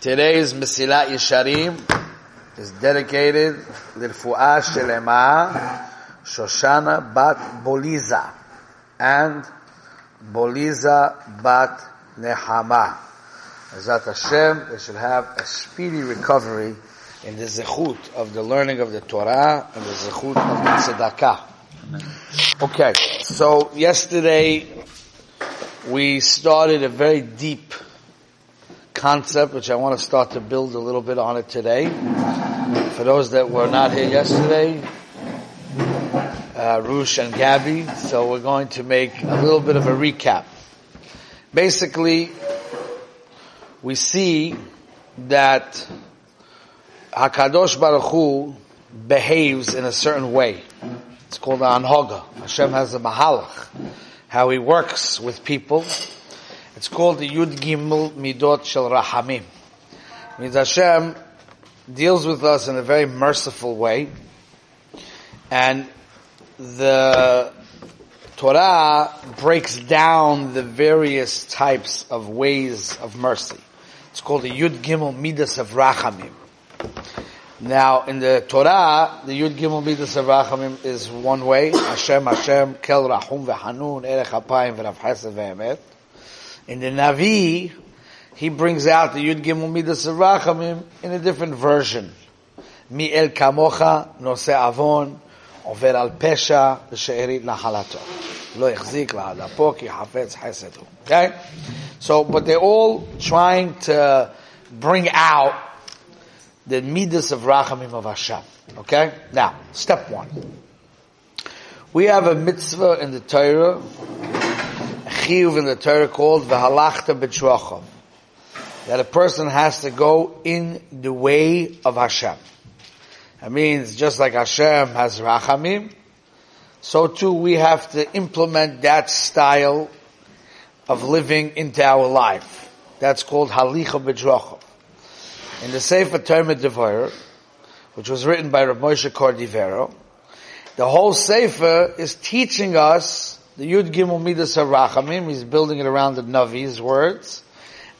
Today's Mesilat Yesharim is dedicated Lirfu'ah Shelema Shoshana Bat Boliza and Boliza Bat Nehama. Azat Hashem, they should have a speedy recovery in the zechut of the learning of the Torah and the zechut of the tzedakah. Okay, so yesterday we started a very deep concept, which I want to start to build a little bit on it today. For those that were not here yesterday, uh, Rush and Gabby, so we're going to make a little bit of a recap. Basically, we see that Hakadosh Baruch Hu behaves in a certain way. It's called the anhoga. Hashem has a mahalach, how he works with people. It's called the Yud Gimel Midot Shel Rahamim. Means Hashem deals with us in a very merciful way, and the Torah breaks down the various types of ways of mercy. It's called the Yud Gimel Midas of Rachamim. Now, in the Torah, the Yud Gimel Midas of Rachamim is one way. Hashem, Hashem, Kel Rahum V'Hanun, Erech Apayim V'Rav Chesed V'Emet. In the Navi, he brings out the Yud Gimel Midas of Rachamim in a different version. Mi El Kamocha, Nose Avon, עובר על פשע ושארית נחלתו. לא החזיק להדפו כי חפץ חסד הוא. Okay? So, but they're all trying to bring out the midas of rachamim of Hashem. Okay? Now, step one. We have a mitzvah in the Torah, a chiyuv in the Torah called the v'halachta b'drachav. That a person has to go in the way of Hashem. That means just like Hashem has rachamim, so too we have to implement that style of living into our life. That's called halicha b'drachim. In the Sefer Tomer Devorah, which was written by Rav Moshe Cordovero, the whole Sefer is teaching us the Yud Gimel Midas HaRachamim. He's building it around the Navi's words.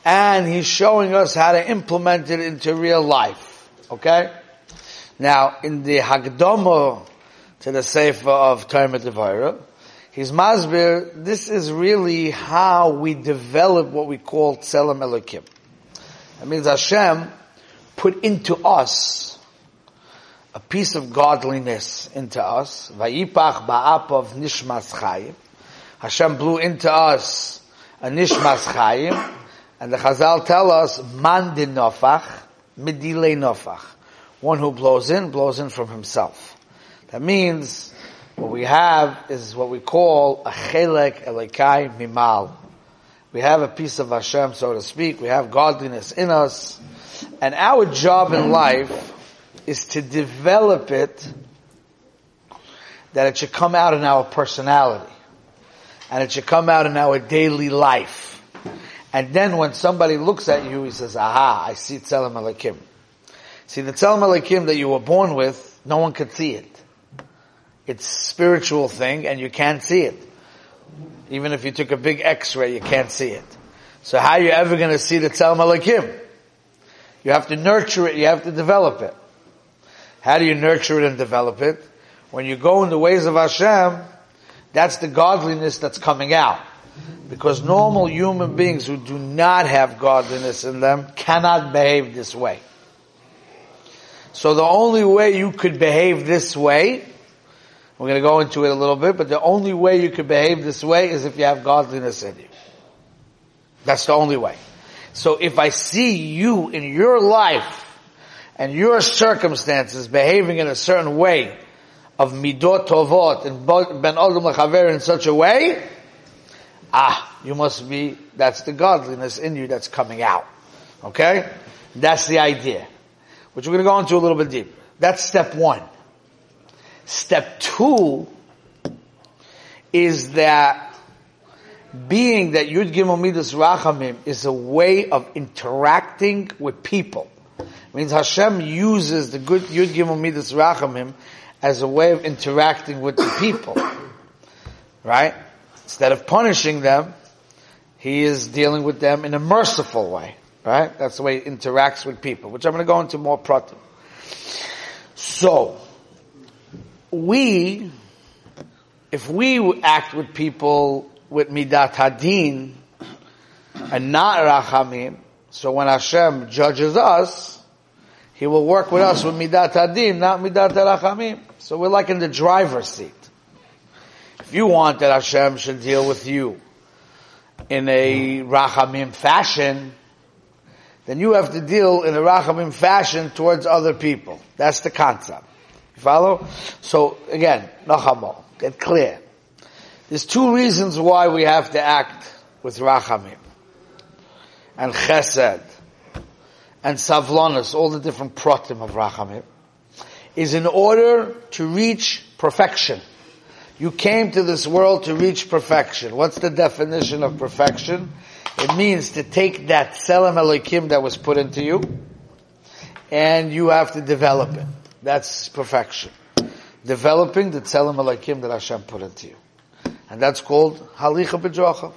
And he's showing us how to implement it into real life. Okay? Now, in the Hagdomo to the Sefer of Tomer Devorah, he's masbir, this is really how we develop what we call Tselem Elokim. That means Hashem put into us a piece of godliness into us. Vayipach ba'apav nishmas chayim. Hashem blew into us a nishmas chayim. And the Chazal tell us, man din nofach, midile nofach. One who blows in, blows in from himself. That means, what we have is what we call a chelek elikai mimal. We have a piece of Hashem, so to speak. We have godliness in us. And our job in life is to develop it that it should come out in our personality. And it should come out in our daily life. And then when somebody looks at you, he says, aha, I see Tzelem Alekim. See, the Tzelem Alekim that you were born with, no one could see it. It's a spiritual thing and you can't see it. Even if you took a big x-ray, you can't see it. So how are you ever going to see the Tzelem Alekim? You have to nurture it, you have to develop it. How do you nurture it and develop it? When you go in the ways of Hashem, that's the godliness that's coming out. Because normal human beings who do not have godliness in them cannot behave this way. So the only way you could behave this way, we're going to go into it a little bit, but the only way you could behave this way is if you have godliness in you. That's the only way. So if I see you in your life and your circumstances behaving in a certain way of midot tovot and ben adam lechaver in such a way, ah, you must be, that's the godliness in you that's coming out. Okay? That's the idea. Which we're going to go into a little bit deeper. That's step one. Step two is that being that Yud Gimel Midas Rachamim is a way of interacting with people. It means Hashem uses the good Yud Gimel Midas Rachamim as a way of interacting with the people. Right? Instead of punishing them, He is dealing with them in a merciful way. Right? That's the way he interacts with people, which I'm going to go into more pratim. So, we, if we act with people with midat hadin and not rachamim, so when Hashem judges us, He will work with us with midat hadin, not midat rachamim. So we're like in the driver's seat. If you want that Hashem should deal with you in a rachamim fashion, then you have to deal in a rachamim fashion towards other people. That's the concept. You follow? So again, nachamo, get clear. There's two reasons why we have to act with rachamim and chesed and savlonis, all the different pratim of rachamim, is in order to reach perfection. You came to this world to reach perfection. What's the definition of perfection? It means to take that Selam Elohim that was put into you, and you have to develop it. That's perfection. Developing the Selam Elohim that Hashem put into you. And that's called Halicha B'Jocha.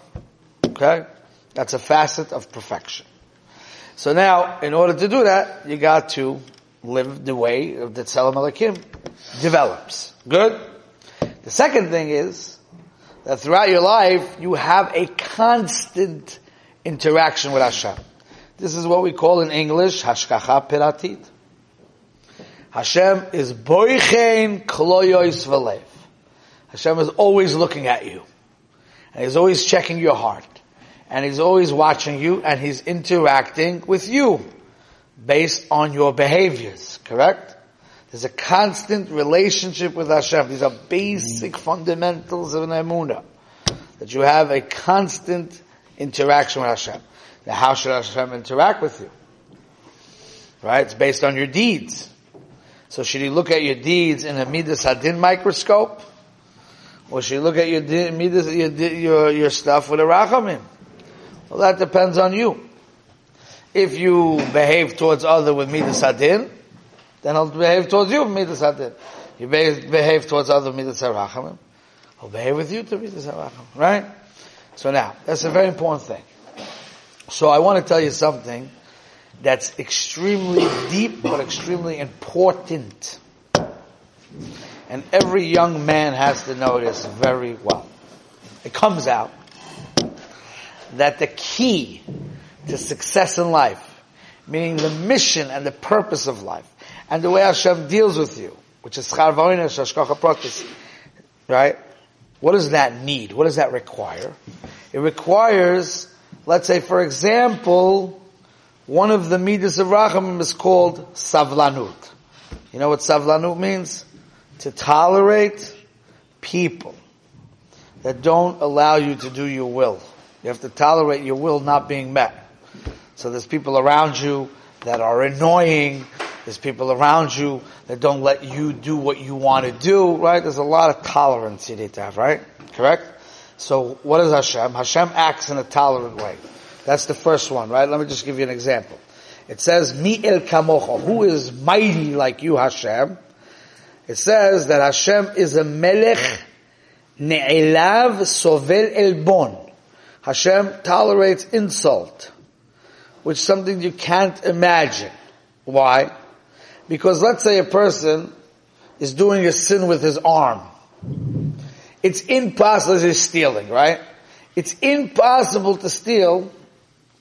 Okay? That's a facet of perfection. So now, in order to do that, you got to live the way of the Tzelem develops. Good? The second thing is that throughout your life, you have a constant interaction with Hashem. This is what we call in English, Hashkacha Piratit. Hashem is Boichein Kloyois Velev. Hashem is always looking at you. And He's always checking your heart. And He's always watching you and He's interacting with you based on your behaviors. Correct? There's a constant relationship with Hashem. These are basic fundamentals of an emunah. That you have a constant interaction with Hashem. Now how should Hashem interact with you? Right? It's based on your deeds. So should he look at your deeds in a Midas Hadin microscope? Or should he look at your, your, your, your stuff with a Rachamim? Well, that depends on you. If you behave towards other with Midas Hadin, then he'll behave towards you with midas hadin. You behave towards other with midas harachamim. He'll behave with you to midas harachamim. Right? So now, that's a very important thing. So I want to tell you something that's extremely deep but extremely important. And every young man has to know this very well. It comes out that the key to success in life, meaning the mission and the purpose of life, and the way Hashem deals with you, which is schar shashkacha pratis, right? What does that need? What does that require? It requires, let's say, for example, one of the midas of Rachamim is called savlanut. You know what savlanut means? To tolerate people that don't allow you to do your will. You have to tolerate your will not being met. So there's people around you that are annoying, there's people around you that don't let you do what you want to do, right? There's a lot of tolerance you need to have, right? Correct? So what is Hashem? Hashem acts in a tolerant way. That's the first one, right? Let me just give you an example. It says, Mi el kamocha, who is mighty like you, Hashem? It says that Hashem is a melech ne'elav sovel elbon. Hashem tolerates insult, which is something you can't imagine. Why? Because let's say a person is doing a sin with his arm. It's impossible, he's stealing, right? It's impossible to steal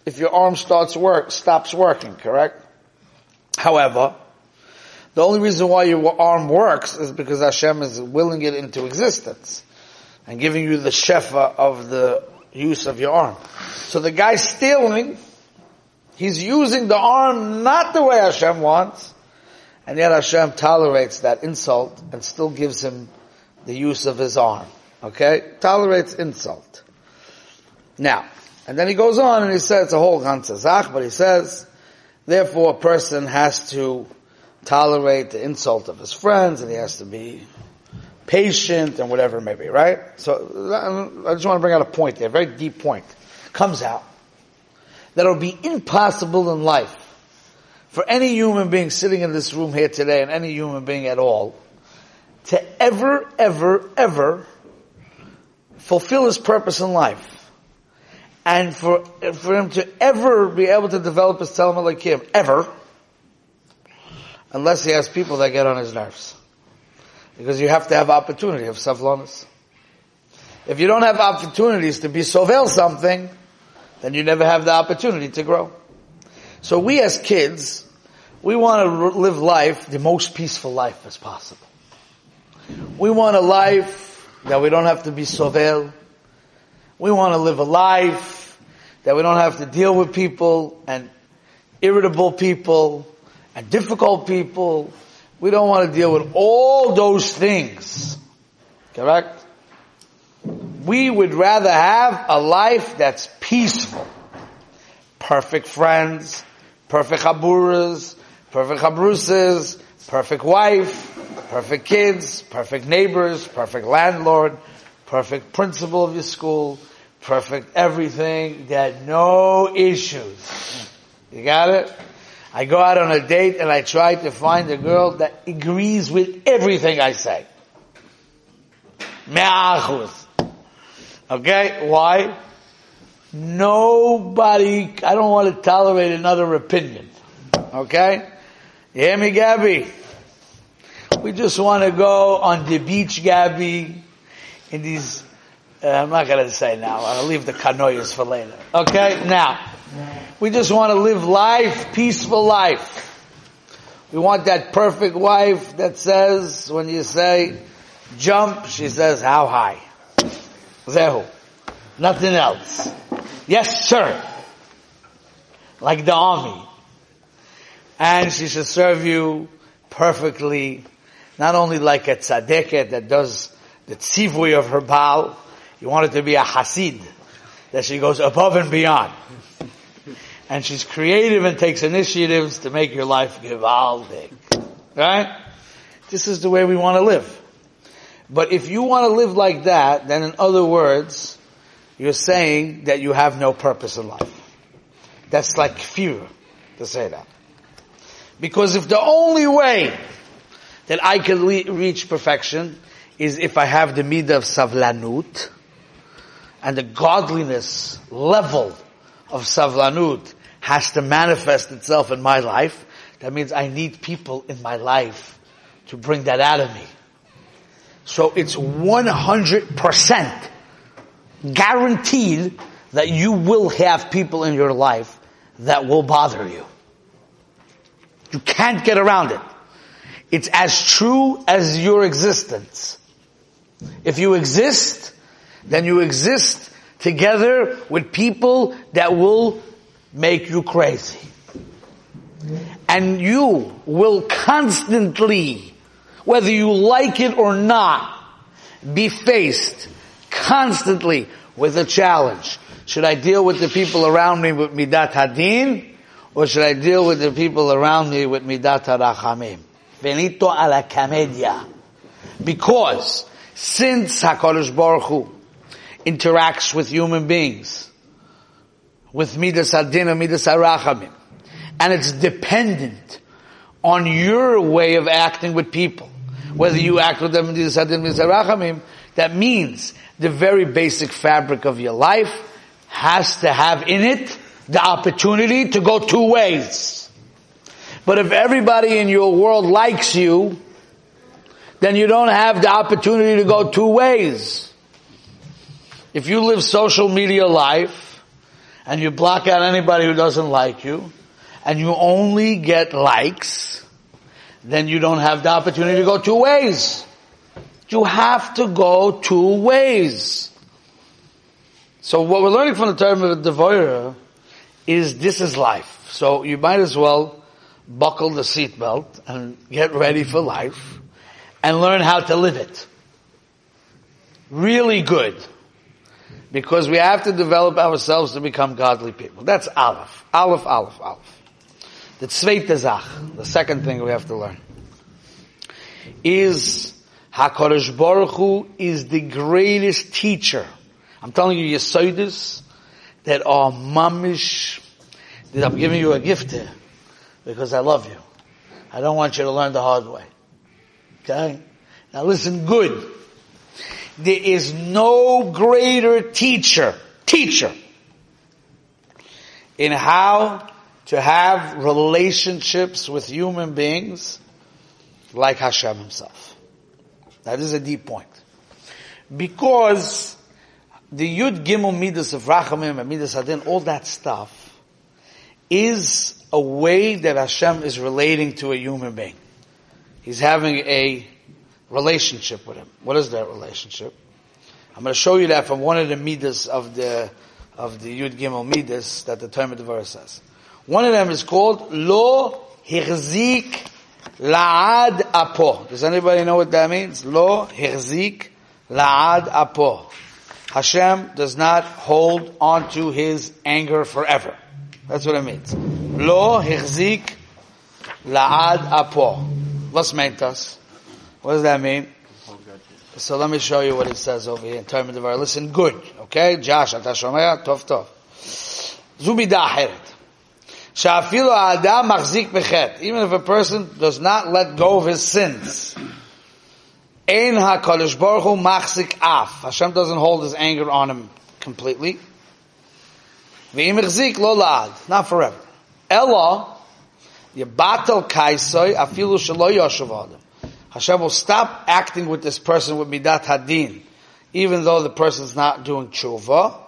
if your arm starts work, stops working, correct? However, the only reason why your arm works is because Hashem is willing it into existence and giving you the shefa of the use of your arm. So the guy stealing, he's using the arm not the way Hashem wants, and yet Hashem tolerates that insult and still gives him the use of his arm. Okay? Tolerates insult. Now, and then he goes on and he says, it's a whole ganzazach, but he says, therefore a person has to tolerate the insult of his friends and he has to be patient and whatever it may be, right? So, I just want to bring out a point there, a very deep point. Comes out that it'll be impossible in life for any human being sitting in this room here today and any human being at all to ever, ever, ever fulfill his purpose in life And for, for him to ever be able to develop his Tzelem Elokim, ever, unless he has people that get on his nerves. Because you have to have opportunity of savlonis. If you don't have opportunities to be sovel something, then you never have the opportunity to grow. So we as kids, we want to live life, the most peaceful life as possible. We want a life that we don't have to be sovel. We want to live a life that we don't have to deal with people and irritable people and difficult people. We don't want to deal with all those things. Correct? We would rather have a life that's peaceful. Perfect friends, perfect haburas, perfect habruses, perfect wife, perfect kids, perfect neighbors, perfect landlord, perfect principal of your school, perfect everything, that no issues. You got it? I go out on a date and I try to find a girl that agrees with everything I say. Me'achus. Okay? Why? Nobody, I don't want to tolerate another opinion. Okay? You hear me, Gabby? We just want to go on the beach, Gabby, in these, uh, I'm not going to say now, I'll leave the canoyas for later. Okay? Now, we just want to live life, peaceful life. We want that perfect wife that says, when you say, jump, she says, how high? Zehu. Nothing else. Yes, sir. Like the army. And she should serve you perfectly, not only like a tzaddiket that does the tzivui of her Baal, you want it to be a hasid, that she goes above and beyond. And she's creative and takes initiatives to make your life givaldic. Right? This is the way we want to live. But if you want to live like that, then in other words, you're saying that you have no purpose in life. That's like fear to say that. Because if the only way that I can le- reach perfection is if I have the midah of savlanut and the godliness level of savlanut has to manifest itself in my life, that means I need people in my life to bring that out of me. So it's 100% guaranteed that you will have people in your life that will bother you. You can't get around it. It's as true as your existence. If you exist, then you exist together with people that will make you crazy. And you will constantly, whether you like it or not, be faced constantly with a challenge. Should I deal with the people around me with midat hadin, or should I deal with the people around me with midat harachamim? Benito a la comedia. Because since HaKadosh Baruch Hu interacts with human beings, with midas hadin and midas harachamim, and it's dependent on your way of acting with people, whether you act with them midas hadin, midas harachamim, that means the very basic fabric of your life has to have in it the opportunity to go two ways. But if everybody in your world likes you, then you don't have the opportunity to go two ways. If you live social media life and you block out anybody who doesn't like you and you only get likes, then you don't have the opportunity to go two ways. You have to go two ways. So what we're learning from the Tomer Devorah is this is life. So you might as well buckle the seatbelt and get ready for life and learn how to live it. Really good. Because we have to develop ourselves to become godly people. That's Aleph. Aleph, Aleph, Aleph. The Tzveite Zach, the second thing we have to learn, is HaKadosh Baruch Hu is the greatest teacher. I'm telling you, Yesodis that are mamish, that I'm giving you a gift here because I love you. I don't want you to learn the hard way. Okay? Now listen good. There is no greater teacher, teacher, in how to have relationships with human beings like Hashem himself. That is a deep point. Because the Yud Gimel Midas of Rachamim and Midas Adin, all that stuff, is a way that Hashem is relating to a human being. He's having a relationship with him. What is that relationship? I'm going to show you that from one of the Midas of the of the Yud Gimel Midas that the Talmud Devar says. One of them is called Lo Hirzik La'ad Apo. Does anybody know what that means? Lo Hirzik La'ad Apo. Hashem does not hold on to his anger forever. That's what it means. Lo Hirzik La'ad Apo. What's meant us? What does that mean? So let me show you what it says over here in terms of our listen good. Okay? Josh, אתה שומע? טוב טוב. זו מידה אחרת. שאפילו האדם מחזיק בחטא. Even if a person does not let go of his sins. אין הקדוש ברוך הוא מחזיק אף. Hashem doesn't hold his anger on him completely. ואם החזיק לא לעד. Not forever. אלא יבטל קייסוי אפילו שלא יושב האדם. Hashem will stop acting with this person with midat hadin, even though the person is not doing tshuva.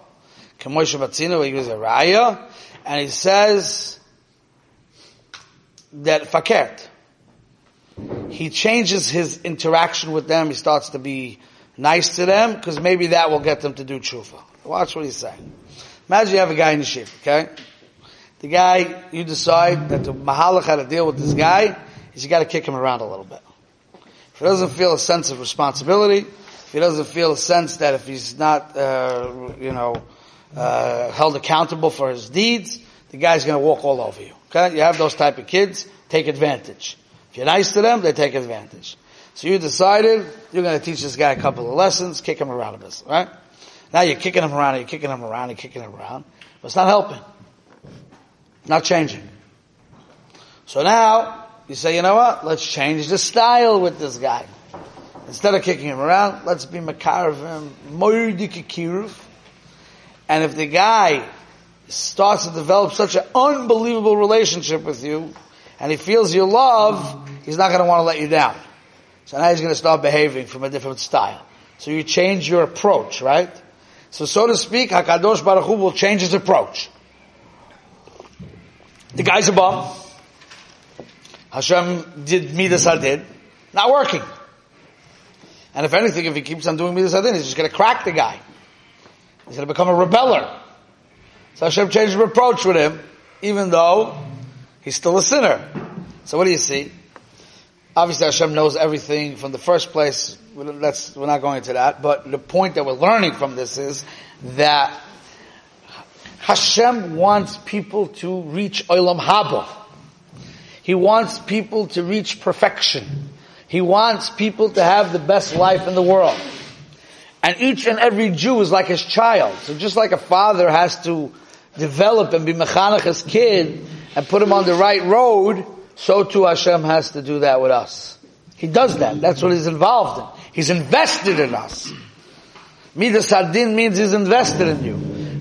Kemoshe Batzina, he gives a raya, and he says that fakert. He changes his interaction with them. He starts to be nice to them because maybe that will get them to do tshuva. Watch what he's saying. Imagine you have a guy in the ship, okay? The guy, you decide that the mahalach how to deal with this guy is you got to kick him around a little bit. If he doesn't feel a sense of responsibility, if he doesn't feel a sense that if he's not, uh, you know, uh, held accountable for his deeds, the guy's going to walk all over you. Okay, you have those type of kids. Take advantage. If you're nice to them, they take advantage. So you decided you're going to teach this guy a couple of lessons, kick him around a bit, right? Now you're kicking him around, you're kicking him around, you're kicking him around, but it's not helping. Not changing. So now you say, you know what? Let's change the style with this guy. Instead of kicking him around, let's be Makarav him, And if the guy starts to develop such an unbelievable relationship with you, and he feels your love, he's not going to want to let you down. So now he's going to start behaving from a different style. So you change your approach, right? So, so to speak, Hakadosh Baruch Hu will change his approach. The guy's a bum. Hashem did Midas Hadin, not working. And if anything, if he keeps on doing Midas Hadin, he's just going to crack the guy. He's going to become a rebeller. So Hashem changed his approach with him, even though he's still a sinner. So what do you see? Obviously Hashem knows everything from the first place. We're not going into that. But the point that we're learning from this is that Hashem wants people to reach Olam Haba. He wants people to reach perfection. He wants people to have the best life in the world. And each and every Jew is like his child. So just like a father has to develop and be mechanech his kid and put him on the right road, so too Hashem has to do that with us. He does that. That's what he's involved in. He's invested in us. Midas Hadin means he's invested in you.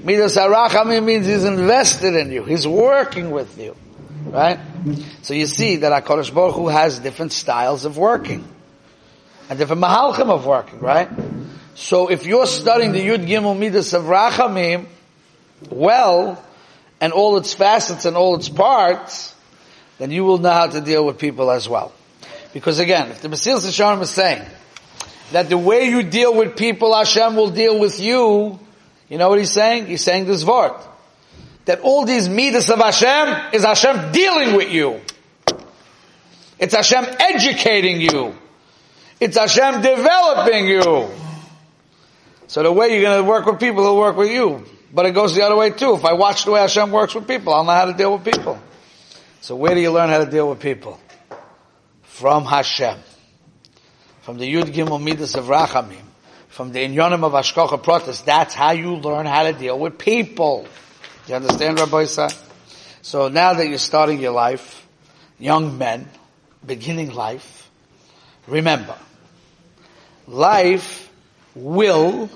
Midas Arachamim means he's invested in you. He's working with you. Right? So you see that HaKadosh Baruch Hu has different styles of working. And different mahalchim of working, right? So if you're studying the Yud Gimel Midas of Rachamim, well, and all its facets and all its parts, then you will know how to deal with people as well. Because again, if the Mesilas Yesharim is saying that the way you deal with people, Hashem will deal with you, you know what he's saying? He's saying this word that all these midas of Hashem is Hashem dealing with you. It's Hashem educating you. It's Hashem developing you. So the way you're going to work with people, he'll work with you. But it goes the other way too. If I watch the way Hashem works with people, I'll know how to deal with people. So where do you learn how to deal with people? From Hashem. From the Yud Gimel Midas of Rachamim. From the Inyonim of Ashkocha Protas. That's how you learn how to deal with people. You understand, Rabbi Isa? So now that you're starting your life, young men, beginning life, remember, life will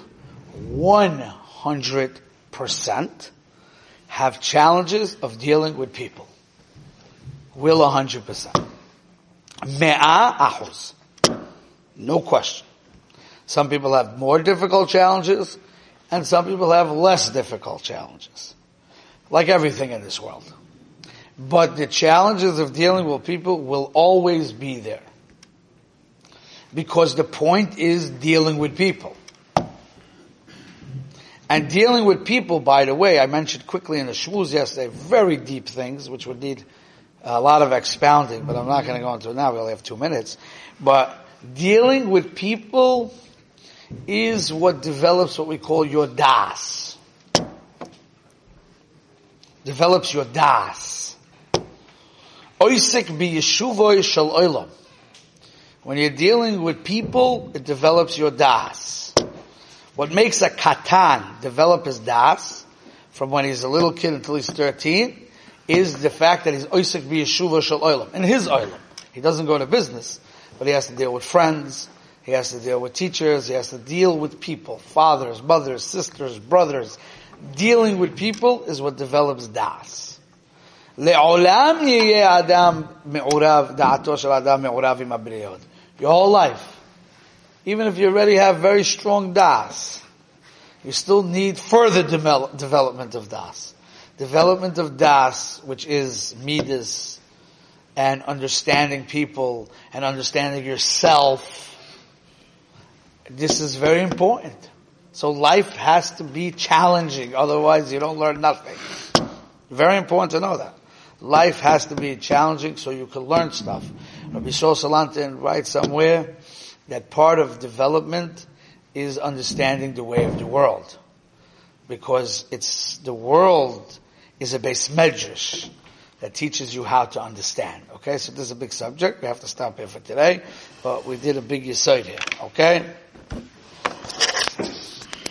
100% have challenges of dealing with people. Will 100%. Me'a. No question. Some people have more difficult challenges, and some people have less difficult challenges. Like everything in this world. But the challenges of dealing with people will always be there. Because the point is dealing with people. And dealing with people, by the way, I mentioned quickly in the shmooze yesterday, very deep things, which would need a lot of expounding, but I'm not going to go into it now. We only have two minutes. But dealing with people is what develops what we call your das. Develops your das. Oisik bi yeshuvoy shal oilam. When you're dealing with people, it develops your das. What makes a katan develop his das from when he's a little kid until he's 13 is the fact that he's oisik bi yeshuva shal oilam. In his oilam. He doesn't go to business, but he has to deal with friends, he has to deal with teachers, he has to deal with people, fathers, mothers, sisters, brothers Dealing with people is what develops das. לעולם יהיה אדם מעורב, דעתו של אדם מעורב עם הבריות. Your whole life. Even if you already have very strong das, you still need further development of das. Development of das, which is midas, and understanding people, and understanding yourself, this is very important. So life has to be challenging, otherwise you don't learn nothing. Very important to know that. Life has to be challenging so you can learn stuff. Rabbi Shol Salanter writes somewhere that part of development is understanding the way of the world. Because it's, the world is a beis medrash that teaches you how to understand. Okay, so this is a big subject. We have to stop here for today, but we did a big yisoid here. Okay?